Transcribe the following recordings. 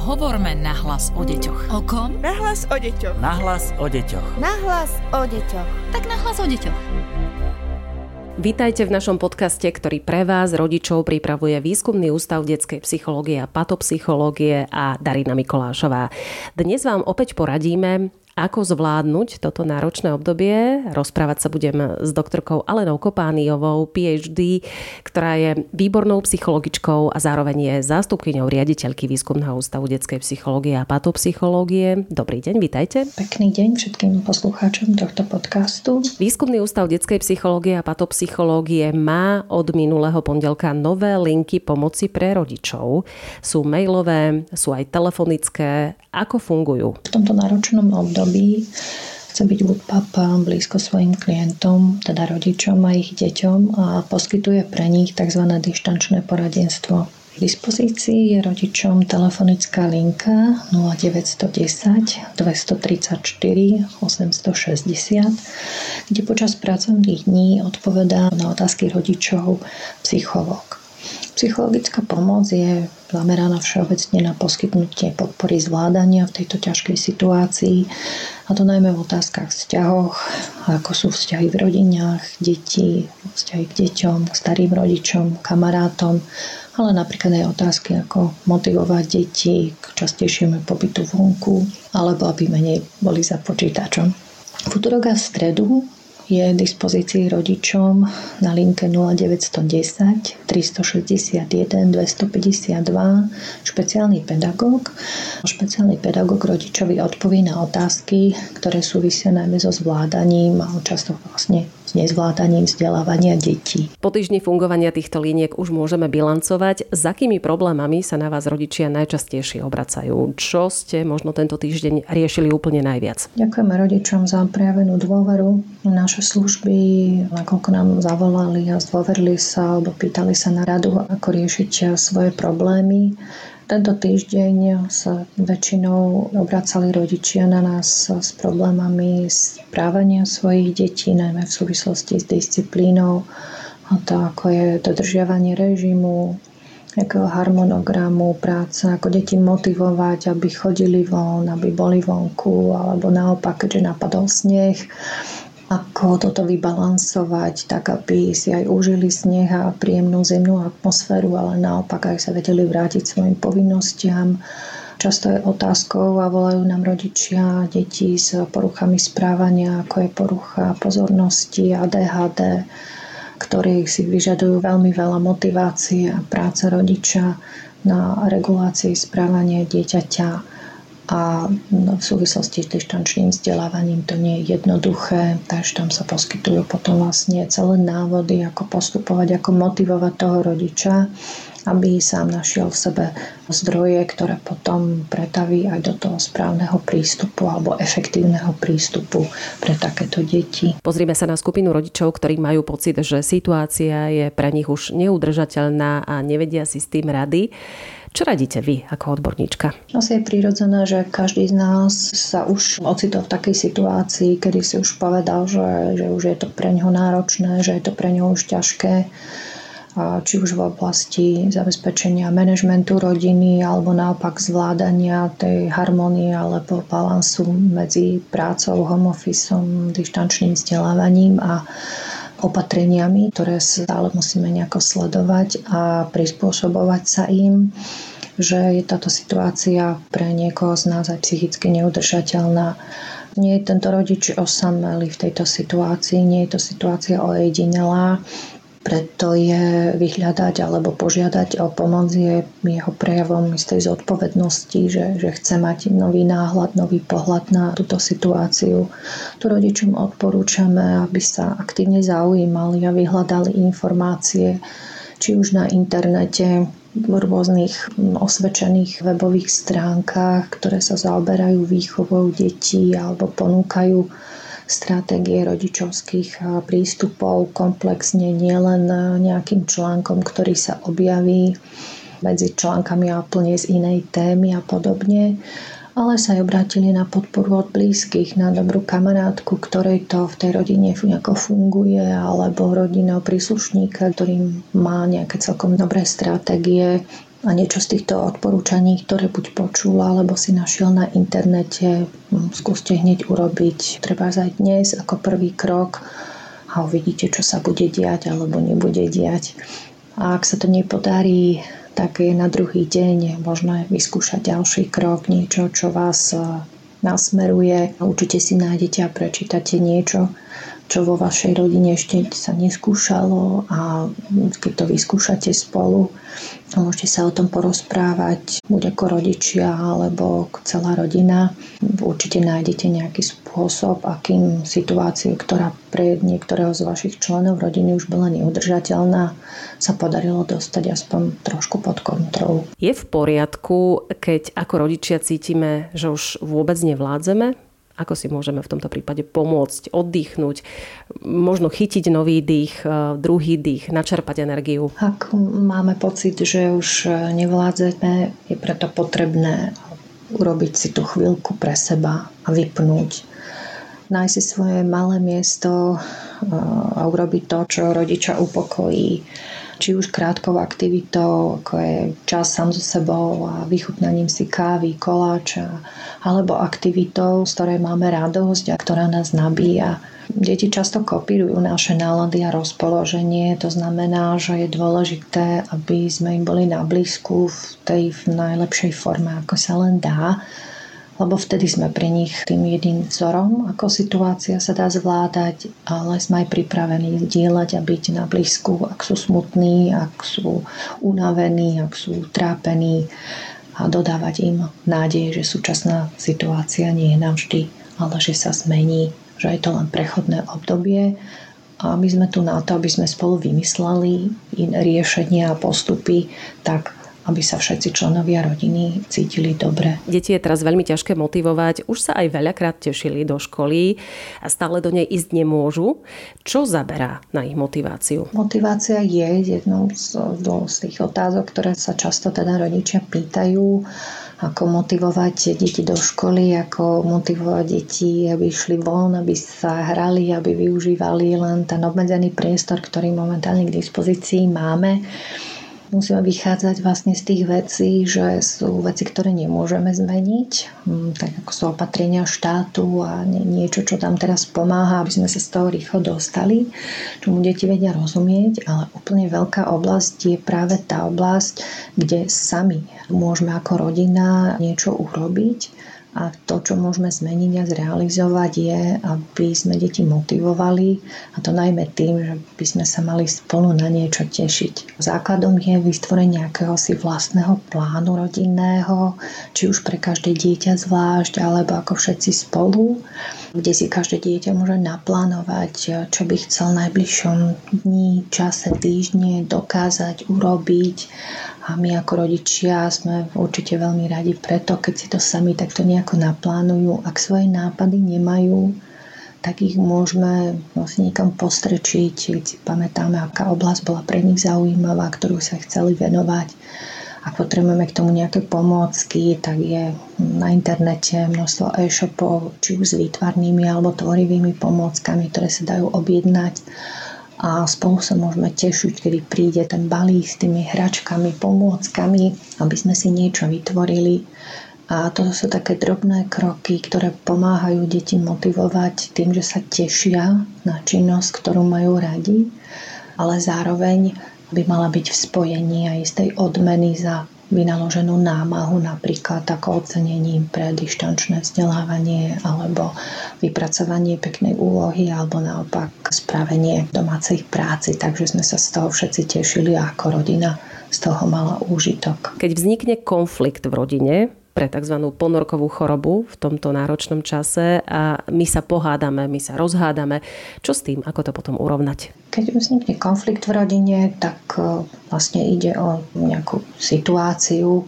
Hovorme nahlas o deťoch. O kom? Nahlas o deťoch. Nahlas o deťoch. Nahlas o deťoch. Tak nahlas o deťoch. Vítajte v našom podcaste, ktorý pre vás, rodičov, pripravuje Výskumný ústav detskej psychológie a patopsychológie a Darina Mikolášová. Dnes vám opäť poradíme, ako zvládnuť toto náročné obdobie. Rozprávať sa budem s doktorkou Alenou Kopániovou, PhD, ktorá je výbornou psychologičkou a zároveň je zástupkyňou riaditeľky Výskumného ústavu detskej psychológie a patopsychológie. Dobrý deň, vitajte. Pekný deň všetkým poslucháčom tohto podcastu. Výskumný ústav detskej psychológie a patopsychológie má od minulého pondelka nové linky pomoci pre rodičov. Sú mailové, sú aj telefonické. Ako fungujú? V tomto náročnom období období chce byť papa blízko svojim klientom, teda rodičom a ich deťom a poskytuje pre nich tzv. dištančné poradenstvo. V dispozícii je rodičom telefonická linka 0910 234 860, kde počas pracovných dní odpovedá na otázky rodičov psychológ. Psychologická pomoc je zameraná všeobecne na poskytnutie podpory zvládania v tejto ťažkej situácii, a to najmä v otázkach vzťahoch, ako sú vzťahy v rodinách, deti, vzťahy k deťom, starým rodičom, kamarátom, ale napríklad aj otázky ako motivovať deti k častejšiemu pobytu vonku, alebo aby menej boli za počítačom. V útorok a v stredu je v dispozícii rodičom na linke 0910 361 252 špeciálny pedagóg. Špeciálny pedagóg rodičovi odpovie na otázky, ktoré súvisia najmä so zvládaním a často vlastne s nezvládaním vzdelávania detí. Po týždni fungovania týchto liniek už môžeme bilancovať, s akými problémami sa na vás rodičia najčastejšie obracajú. Čo ste možno tento týždeň riešili úplne najviac? Ďakujeme rodičom za prejavenú dôveru. Naše služby, nakoľko nám zavolali a zdôverili sa alebo pýtali sa na radu, ako riešiť svoje problémy. Tento týždeň sa väčšinou obracali rodičia na nás s problémami správania svojich detí, najmä v súvislosti s disciplínou, a to ako je dodržiavanie režimu, nejakého harmonogramu práce, ako deti motivovať, aby chodili von, aby boli vonku, alebo naopak, keďže napadol sneh, ako toto vybalansovať, tak aby si aj užili sneh a príjemnú zimnú atmosféru, ale naopak aj sa vedeli vrátiť svojim povinnostiam. Často je otázkou a volajú nám rodičia detí s poruchami správania, ako je porucha pozornosti a DHD, ktorí si vyžadujú veľmi veľa motivácie a práce rodiča na regulácii správania dieťaťa a no, v súvislosti s dištančným vzdelávaním to nie je jednoduché, takže tam sa poskytujú potom vlastne celé návody, ako postupovať, ako motivovať toho rodiča, aby sám našiel v sebe zdroje, ktoré potom pretaví aj do toho správneho prístupu alebo efektívneho prístupu pre takéto deti. Pozrime sa na skupinu rodičov, ktorí majú pocit, že situácia je pre nich už neudržateľná a nevedia si s tým rady. Čo radíte vy ako odborníčka? Asi je prirodzené, že každý z nás sa už ocitol v takej situácii, kedy si už povedal, že, že už je to pre ňoho náročné, že je to pre ňoho už ťažké či už v oblasti zabezpečenia manažmentu rodiny alebo naopak zvládania tej harmonie alebo balansu medzi prácou, home officeom, dištančným vzdelávaním a opatreniami, ktoré stále musíme nejako sledovať a prispôsobovať sa im že je táto situácia pre niekoho z nás aj psychicky neudržateľná. Nie je tento rodič osamelý v tejto situácii, nie je to situácia ojedinelá, preto je vyhľadať alebo požiadať o pomoc je jeho prejavom istej zodpovednosti, že, že chce mať nový náhľad, nový pohľad na túto situáciu. Tu rodičom odporúčame, aby sa aktívne zaujímali a vyhľadali informácie, či už na internete, v rôznych osvedčených webových stránkach, ktoré sa zaoberajú výchovou detí alebo ponúkajú stratégie rodičovských prístupov komplexne, nielen nejakým článkom, ktorý sa objaví medzi článkami a plne z inej témy a podobne, ale sa aj obrátili na podporu od blízkych, na dobrú kamarátku, ktorej to v tej rodine nejako funguje, alebo rodinného príslušníka, ktorý má nejaké celkom dobré stratégie a niečo z týchto odporúčaní, ktoré buď počul alebo si našiel na internete, hm, skúste hneď urobiť. Treba aj dnes ako prvý krok a uvidíte, čo sa bude diať alebo nebude diať. A ak sa to nepodarí, tak je na druhý deň možné vyskúšať ďalší krok, niečo, čo vás eh, nasmeruje. Určite si nájdete a prečítate niečo, čo vo vašej rodine ešte sa neskúšalo a keď to vyskúšate spolu, môžete sa o tom porozprávať, buď ako rodičia alebo celá rodina. Určite nájdete nejaký spôsob, akým situáciu, ktorá pre niektorého z vašich členov rodiny už bola neudržateľná, sa podarilo dostať aspoň trošku pod kontrolu. Je v poriadku, keď ako rodičia cítime, že už vôbec nevládzeme? Ako si môžeme v tomto prípade pomôcť, oddychnúť, možno chytiť nový dých, e, druhý dých, načerpať energiu? Ak máme pocit, že už nevládzeme, je preto potrebné urobiť si tú chvíľku pre seba a vypnúť. Nájsť si svoje malé miesto e, a urobiť to, čo rodiča upokojí či už krátkou aktivitou, ako je čas sám so sebou a vychutnaním si kávy, koláča, alebo aktivitou, z ktorej máme radosť a ktorá nás nabíja. Deti často kopírujú naše nálady a rozpoloženie, to znamená, že je dôležité, aby sme im boli na blízku v tej v najlepšej forme, ako sa len dá lebo vtedy sme pre nich tým jedným vzorom, ako situácia sa dá zvládať, ale sme aj pripravení dielať a byť na blízku, ak sú smutní, ak sú unavení, ak sú trápení a dodávať im nádej, že súčasná situácia nie je navždy, ale že sa zmení, že je to len prechodné obdobie. A my sme tu na to, aby sme spolu vymysleli riešenia a postupy tak, aby sa všetci členovia rodiny cítili dobre. Deti je teraz veľmi ťažké motivovať, už sa aj veľakrát tešili do školy a stále do nej ísť nemôžu. Čo zaberá na ich motiváciu? Motivácia je jednou z, z tých otázok, ktoré sa často teda rodičia pýtajú ako motivovať deti do školy, ako motivovať deti, aby išli von, aby sa hrali, aby využívali len ten obmedzený priestor, ktorý momentálne k dispozícii máme musíme vychádzať vlastne z tých vecí, že sú veci, ktoré nemôžeme zmeniť, hm, tak ako sú opatrenia štátu a niečo, čo tam teraz pomáha, aby sme sa z toho rýchlo dostali, čomu deti vedia rozumieť, ale úplne veľká oblasť je práve tá oblasť, kde sami môžeme ako rodina niečo urobiť a to, čo môžeme zmeniť a zrealizovať je, aby sme deti motivovali a to najmä tým, že by sme sa mali spolu na niečo tešiť. Základom je vytvorenie nejakého si vlastného plánu rodinného, či už pre každé dieťa zvlášť, alebo ako všetci spolu, kde si každé dieťa môže naplánovať, čo by chcel v najbližšom dni, čase, týždne dokázať, urobiť a my ako rodičia sme určite veľmi radi preto, keď si to sami takto nejako naplánujú. Ak svoje nápady nemajú, tak ich môžeme vlastne niekam postrečiť, keď si pamätáme, aká oblasť bola pre nich zaujímavá, ktorú sa chceli venovať. Ak potrebujeme k tomu nejaké pomôcky, tak je na internete množstvo e-shopov, či už s výtvarnými alebo tvorivými pomôckami, ktoré sa dajú objednať a spolu sa môžeme tešiť, kedy príde ten balík s tými hračkami, pomôckami, aby sme si niečo vytvorili. A to sú také drobné kroky, ktoré pomáhajú deti motivovať tým, že sa tešia na činnosť, ktorú majú radi, ale zároveň by mala byť v spojení aj z tej odmeny za vynaloženú námahu, napríklad ako ocenením pre dištančné vzdelávanie alebo vypracovanie peknej úlohy alebo naopak spravenie domácej práci. Takže sme sa z toho všetci tešili ako rodina z toho mala úžitok. Keď vznikne konflikt v rodine, pre tzv. ponorkovú chorobu v tomto náročnom čase a my sa pohádame, my sa rozhádame. Čo s tým? Ako to potom urovnať? Keď vznikne konflikt v rodine, tak e, vlastne ide o nejakú situáciu,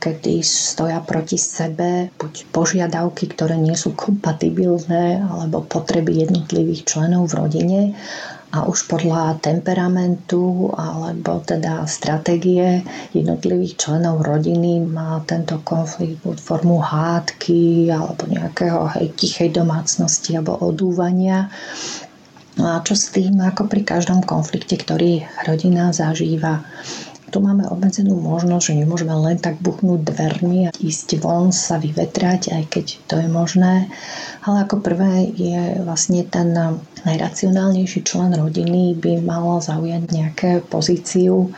kedy stoja proti sebe buď požiadavky, ktoré nie sú kompatibilné, alebo potreby jednotlivých členov v rodine a už podľa temperamentu alebo teda stratégie jednotlivých členov rodiny má tento konflikt buď formu hádky alebo nejakého hej, tichej domácnosti alebo odúvania. No a čo s tým, ako pri každom konflikte, ktorý rodina zažíva? Tu máme obmedzenú možnosť, že nemôžeme len tak buchnúť dvermi a ísť von sa vyvetrať, aj keď to je možné. Ale ako prvé je vlastne ten najracionálnejší člen rodiny by mal zaujať nejaké pozíciu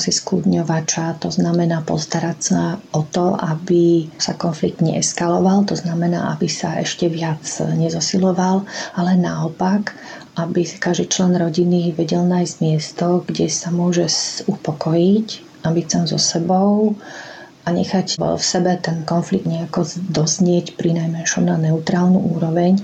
si skúdňovača, to znamená postarať sa o to, aby sa konflikt neeskaloval, to znamená, aby sa ešte viac nezosiloval, ale naopak, aby si každý člen rodiny vedel nájsť miesto, kde sa môže upokojiť a byť sám so sebou a nechať v sebe ten konflikt nejako doznieť pri najmenšom na neutrálnu úroveň.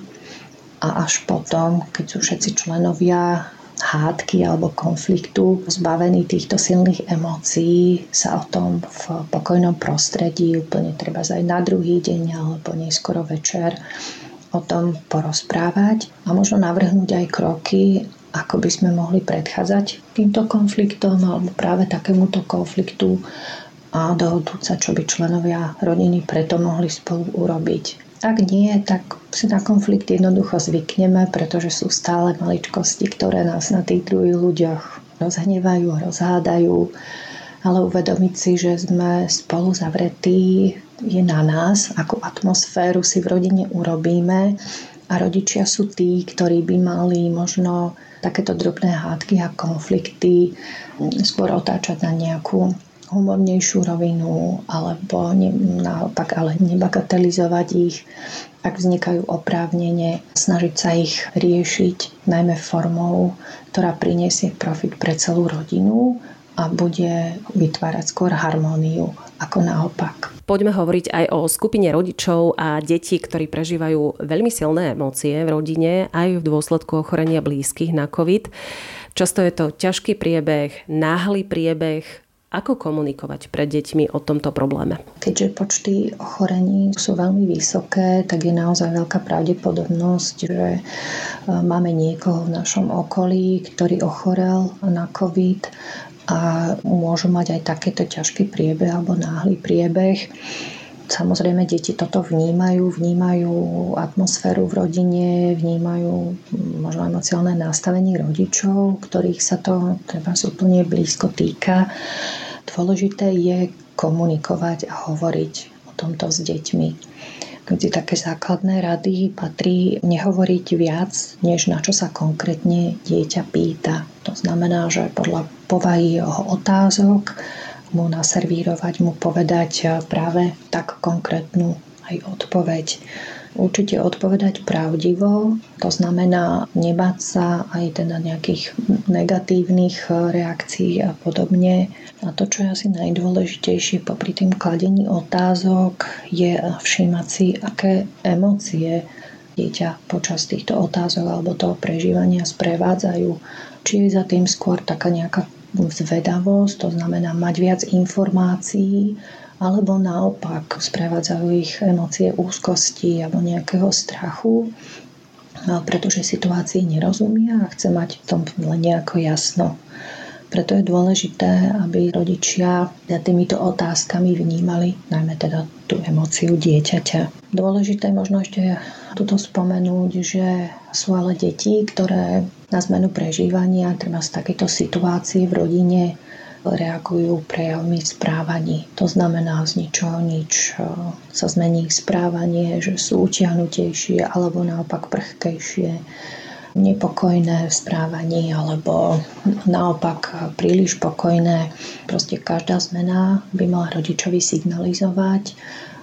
A až potom, keď sú všetci členovia hádky alebo konfliktu, zbavení týchto silných emócií, sa o tom v pokojnom prostredí, úplne treba aj na druhý deň alebo neskoro večer, o tom porozprávať a možno navrhnúť aj kroky, ako by sme mohli predchádzať týmto konfliktom alebo práve takémuto konfliktu a dohodnúť sa, čo by členovia rodiny preto mohli spolu urobiť. Ak nie, tak si na konflikt jednoducho zvykneme, pretože sú stále maličkosti, ktoré nás na tých druhých ľuďoch rozhnevajú, rozhádajú, ale uvedomiť si, že sme spolu zavretí je na nás, akú atmosféru si v rodine urobíme. A rodičia sú tí, ktorí by mali možno takéto drobné hádky a konflikty skôr otáčať na nejakú humornejšiu rovinu alebo ne, naopak ale nebagatelizovať ich, ak vznikajú oprávnenie, snažiť sa ich riešiť najmä formou, ktorá priniesie profit pre celú rodinu a bude vytvárať skôr harmóniu ako naopak. Poďme hovoriť aj o skupine rodičov a detí, ktorí prežívajú veľmi silné emócie v rodine aj v dôsledku ochorenia blízkych na COVID. Často je to ťažký priebeh, náhly priebeh, ako komunikovať pred deťmi o tomto probléme? Keďže počty ochorení sú veľmi vysoké, tak je naozaj veľká pravdepodobnosť, že e, máme niekoho v našom okolí, ktorý ochorel na COVID a môžu mať aj takéto ťažký priebeh alebo náhly priebeh. Samozrejme, deti toto vnímajú, vnímajú atmosféru v rodine, vnímajú možno emocionálne nastavenie rodičov, ktorých sa to treba úplne blízko týka. Dôležité je komunikovať a hovoriť o tomto s deťmi. Medzi také základné rady patrí nehovoriť viac, než na čo sa konkrétne dieťa pýta. To znamená, že podľa povahy jeho otázok mu naservírovať, mu povedať práve tak konkrétnu aj odpoveď. Určite odpovedať pravdivo, to znamená nebať sa aj teda nejakých negatívnych reakcií a podobne. A to, čo je asi najdôležitejšie popri tým kladení otázok, je všímať si, aké emócie dieťa počas týchto otázok alebo toho prežívania sprevádzajú. Či je za tým skôr taká nejaká zvedavosť, to znamená mať viac informácií, alebo naopak sprevádzajú ich emócie úzkosti alebo nejakého strachu, pretože situácii nerozumia a chce mať v tom len nejako jasno. Preto je dôležité, aby rodičia týmito otázkami vnímali najmä teda tú emóciu dieťaťa. Dôležité možno ešte tuto spomenúť, že sú ale deti, ktoré na zmenu prežívania, treba z takéto situácii v rodine reagujú prejavmi v správaní. To znamená z ničoho nič e, sa zmení ich správanie, že sú utiahnutejšie alebo naopak prchkejšie, nepokojné v správaní alebo naopak príliš pokojné. Proste každá zmena by mala rodičovi signalizovať,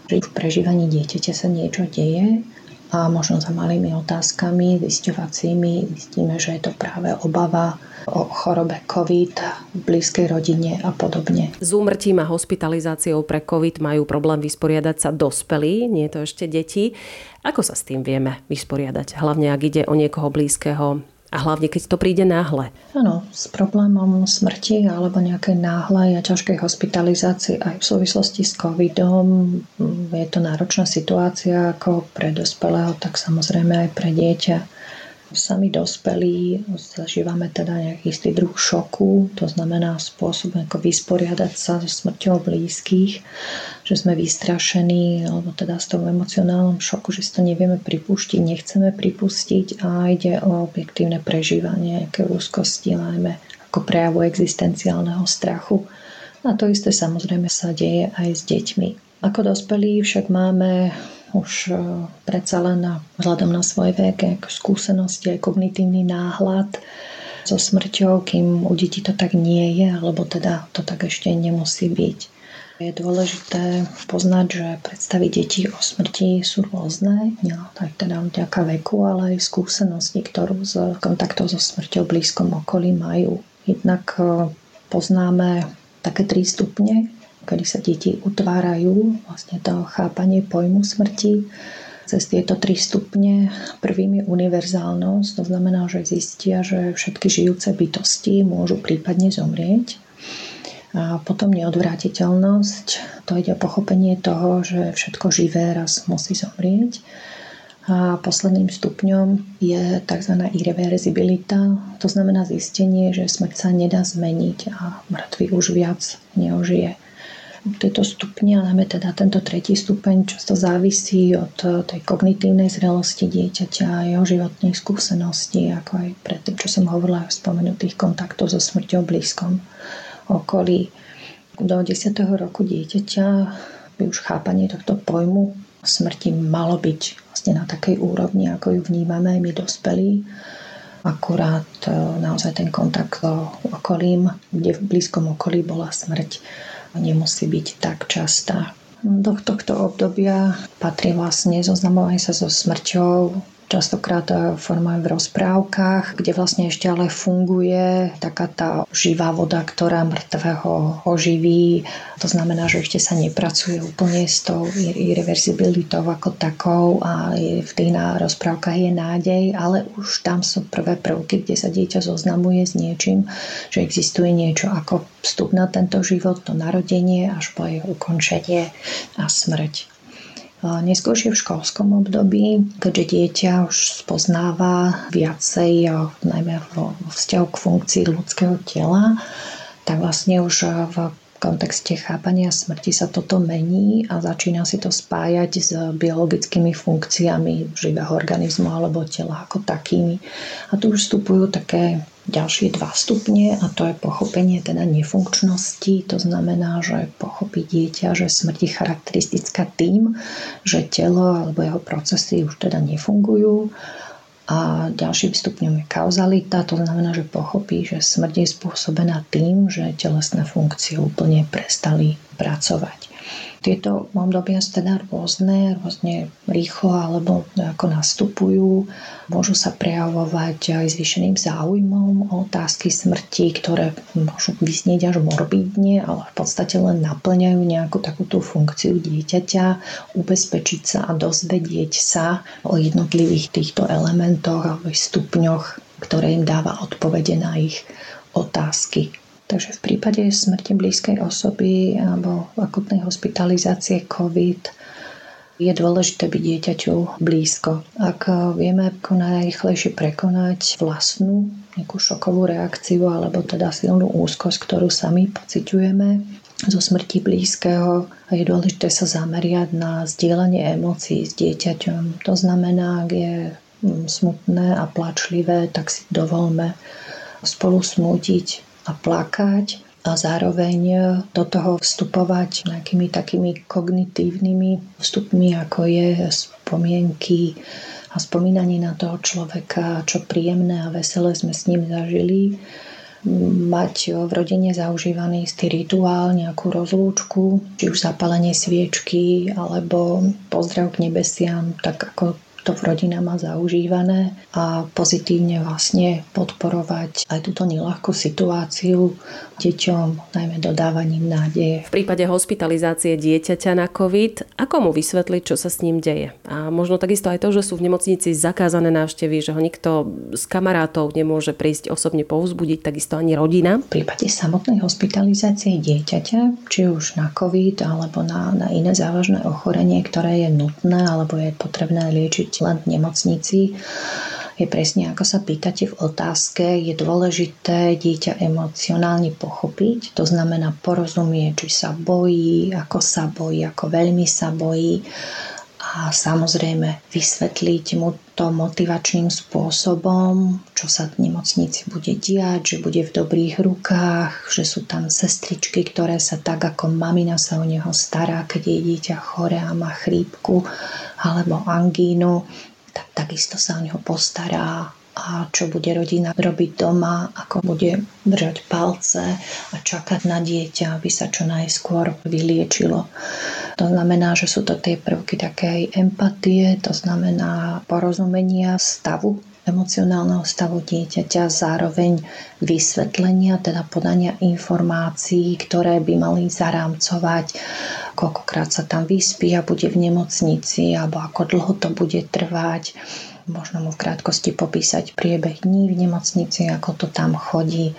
že v prežívaní dieťaťa sa niečo deje a možno za malými otázkami zisťovacími zistíme, že je to práve obava o chorobe COVID blízkej rodine a podobne. S úmrtím a hospitalizáciou pre COVID majú problém vysporiadať sa dospelí, nie to ešte deti. Ako sa s tým vieme vysporiadať? Hlavne ak ide o niekoho blízkeho a hlavne, keď to príde náhle. Áno, s problémom smrti alebo nejakej náhlej a ťažkej hospitalizácie aj v súvislosti s covidom je to náročná situácia ako pre dospelého, tak samozrejme aj pre dieťa sami dospelí zažívame teda nejaký istý druh šoku, to znamená spôsob, ako vysporiadať sa so smrťou blízkych, že sme vystrašení, alebo teda z toho emocionálnom šoku, že si to nevieme pripustiť, nechceme pripustiť a ide o objektívne prežívanie nejaké úzkosti, najmä ako prejavu existenciálneho strachu. A to isté samozrejme sa deje aj s deťmi. Ako dospelí však máme už e, predsa len na, vzhľadom na svoj vek, skúsenosti, aj kognitívny náhľad so smrťou, kým u detí to tak nie je, alebo teda to tak ešte nemusí byť. Je dôležité poznať, že predstavy detí o smrti sú rôzne, tak teda vďaka veku, ale aj skúsenosti, ktorú z kontaktov so smrťou v blízkom okolí majú. Jednak e, poznáme také tri stupne, kedy sa deti utvárajú, vlastne to chápanie pojmu smrti. Cez tieto tri stupne prvým je univerzálnosť, to znamená, že zistia, že všetky žijúce bytosti môžu prípadne zomrieť a potom neodvrátiteľnosť, to ide o pochopenie toho, že všetko živé raz musí zomrieť. A posledným stupňom je tzv. irreverzibilita, to znamená zistenie, že smrť sa nedá zmeniť a mŕtvy už viac neožije. Tieto stupne, ale teda tento tretí stupeň, často závisí od tej kognitívnej zrelosti dieťaťa a jeho životných skúseností, ako aj predtým, čo som hovorila o spomenutých kontaktov so smrťou blízkom okolí. Do 10. roku dieťaťa by už chápanie tohto pojmu smrti malo byť vlastne na takej úrovni, ako ju vnímame aj my dospelí. Akurát e, naozaj ten kontakt s okolím, kde v blízkom okolí bola smrť, nemusí byť tak častá. Do tohto obdobia patrí vlastne zoznamovanie sa so smrťou častokrát eh, formujem v rozprávkach, kde vlastne ešte ale funguje taká tá živá voda, ktorá mŕtvého oživí. To znamená, že ešte sa nepracuje úplne s tou irreverzibilitou ako takou a v tých rozprávkach je nádej, ale už tam sú prvé prvky, kde sa dieťa zoznamuje s niečím, že existuje niečo ako vstup na tento život, to narodenie až po jeho ukončenie a smrť. Neskôršie v školskom období, keďže dieťa už spoznáva viacej, najmä vo vzťahu k funkcii ľudského tela, tak vlastne už v kontexte chápania smrti sa toto mení a začína si to spájať s biologickými funkciami živého organizmu alebo tela ako takými. A tu už vstupujú také ďalšie dva stupne a to je pochopenie teda nefunkčnosti. To znamená, že pochopí dieťa, že smrť je charakteristická tým, že telo alebo jeho procesy už teda nefungujú. A ďalším stupňom je kauzalita, to znamená, že pochopí, že smrť je spôsobená tým, že telesné funkcie úplne prestali pracovať. Tieto obdobia sú teda rôzne, rôzne rýchlo alebo ako nastupujú. Môžu sa prejavovať aj zvýšeným záujmom o otázky smrti, ktoré môžu vyznieť až morbidne, ale v podstate len naplňajú nejakú takúto funkciu dieťaťa, ubezpečiť sa a dozvedieť sa o jednotlivých týchto elementoch alebo stupňoch, ktoré im dáva odpovede na ich otázky. Takže v prípade smrti blízkej osoby alebo akutnej hospitalizácie COVID je dôležité byť dieťaťu blízko. Ak vieme ako najrychlejšie prekonať vlastnú nejakú šokovú reakciu alebo teda silnú úzkosť, ktorú sami pociťujeme zo smrti blízkeho, je dôležité sa zameriať na zdieľanie emócií s dieťaťom. To znamená, ak je mm, smutné a plačlivé, tak si dovolme spolu smútiť a plakať a zároveň do toho vstupovať nejakými takými kognitívnymi vstupmi, ako je spomienky a spomínanie na toho človeka, čo príjemné a veselé sme s ním zažili. Mať v rodine zaužívaný istý rituál, nejakú rozlúčku, či už zapálenie sviečky alebo pozdrav k nebesiam, tak ako to v rodina má zaužívané a pozitívne vlastne podporovať aj túto nelahkú situáciu deťom, najmä dodávaním nádeje. V prípade hospitalizácie dieťaťa na COVID, ako mu vysvetliť, čo sa s ním deje? A možno takisto aj to, že sú v nemocnici zakázané návštevy, že ho nikto z kamarátov nemôže prísť osobne povzbudiť, takisto ani rodina. V prípade samotnej hospitalizácie dieťaťa, či už na COVID alebo na, na iné závažné ochorenie, ktoré je nutné alebo je potrebné liečiť len v nemocnici, je presne ako sa pýtate v otázke, je dôležité dieťa emocionálne pochopiť, to znamená porozumieť, či sa bojí, ako sa bojí, ako veľmi sa bojí a samozrejme vysvetliť mu to motivačným spôsobom, čo sa v nemocnici bude diať, že bude v dobrých rukách, že sú tam sestričky, ktoré sa tak ako mamina sa o neho stará, keď je dieťa chore a má chrípku alebo angínu, tak takisto sa o neho postará a čo bude rodina robiť doma, ako bude držať palce a čakať na dieťa, aby sa čo najskôr vyliečilo. To znamená, že sú to tie prvky takej empatie, to znamená porozumenia stavu emocionálneho stavu dieťaťa, zároveň vysvetlenia, teda podania informácií, ktoré by mali zarámcovať, koľkokrát sa tam vyspí a bude v nemocnici, alebo ako dlho to bude trvať, možno mu v krátkosti popísať priebeh dní v nemocnici, ako to tam chodí,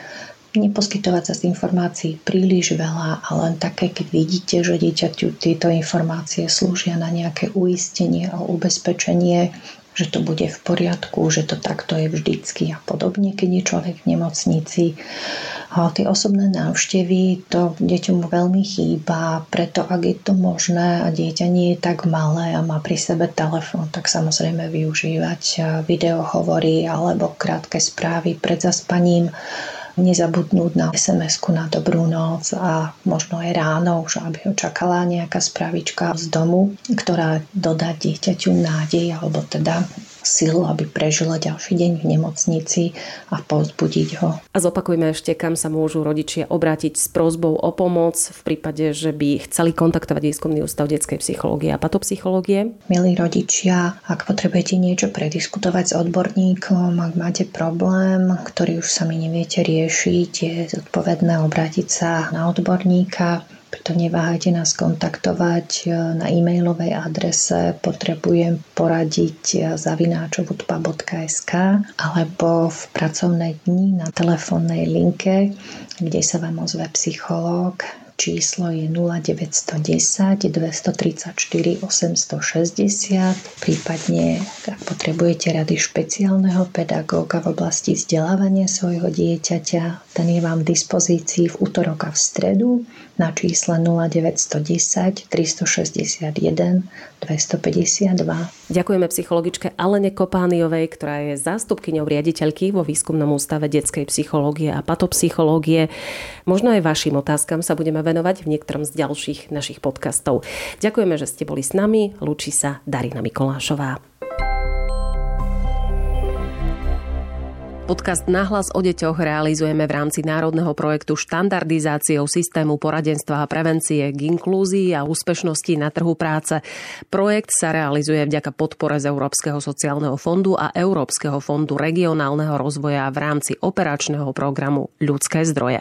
neposkytovať sa z informácií príliš veľa a len také, keď vidíte, že dieťaťu tieto informácie slúžia na nejaké uistenie a ubezpečenie, že to bude v poriadku, že to takto je vždycky a podobne, keď je človek v nemocnici. A tie osobné návštevy, to deťom veľmi chýba, preto ak je to možné a dieťa nie je tak malé a má pri sebe telefón, tak samozrejme využívať videohovory alebo krátke správy pred zaspaním nezabudnúť na sms na dobrú noc a možno aj ráno, už aby ho čakala nejaká spravička z domu, ktorá dodá dieťaťu nádej alebo teda silu, aby prežila ďalší deň v nemocnici a pozbudiť ho. A zopakujme ešte, kam sa môžu rodičia obrátiť s prozbou o pomoc v prípade, že by chceli kontaktovať výskumný ústav detskej psychológie a patopsychológie. Milí rodičia, ak potrebujete niečo prediskutovať s odborníkom, ak máte problém, ktorý už sami neviete riešiť, je zodpovedné obrátiť sa na odborníka preto neváhajte nás kontaktovať e, na e-mailovej adrese potrebujem poradiť e, zavináčovutpa.sk alebo v pracovné dni na telefónnej linke, kde sa vám ozve psychológ číslo je 0910 234 860. Prípadne, ak potrebujete rady špeciálneho pedagóga v oblasti vzdelávania svojho dieťaťa, ten je vám v dispozícii v útorok a v stredu na čísle 0910 361 252. Ďakujeme psychologičke Alene Kopániovej, ktorá je zástupkyňou riaditeľky vo výskumnom ústave detskej psychológie a patopsychológie. Možno aj vašim otázkam sa budeme venovať v niektorom z ďalších našich podcastov. Ďakujeme, že ste boli s nami. Lúči sa Darina Mikolášová. Podcast Nahlas o deťoch realizujeme v rámci národného projektu štandardizáciou systému poradenstva a prevencie k inklúzii a úspešnosti na trhu práce. Projekt sa realizuje vďaka podpore z Európskeho sociálneho fondu a Európskeho fondu regionálneho rozvoja v rámci operačného programu Ľudské zdroje.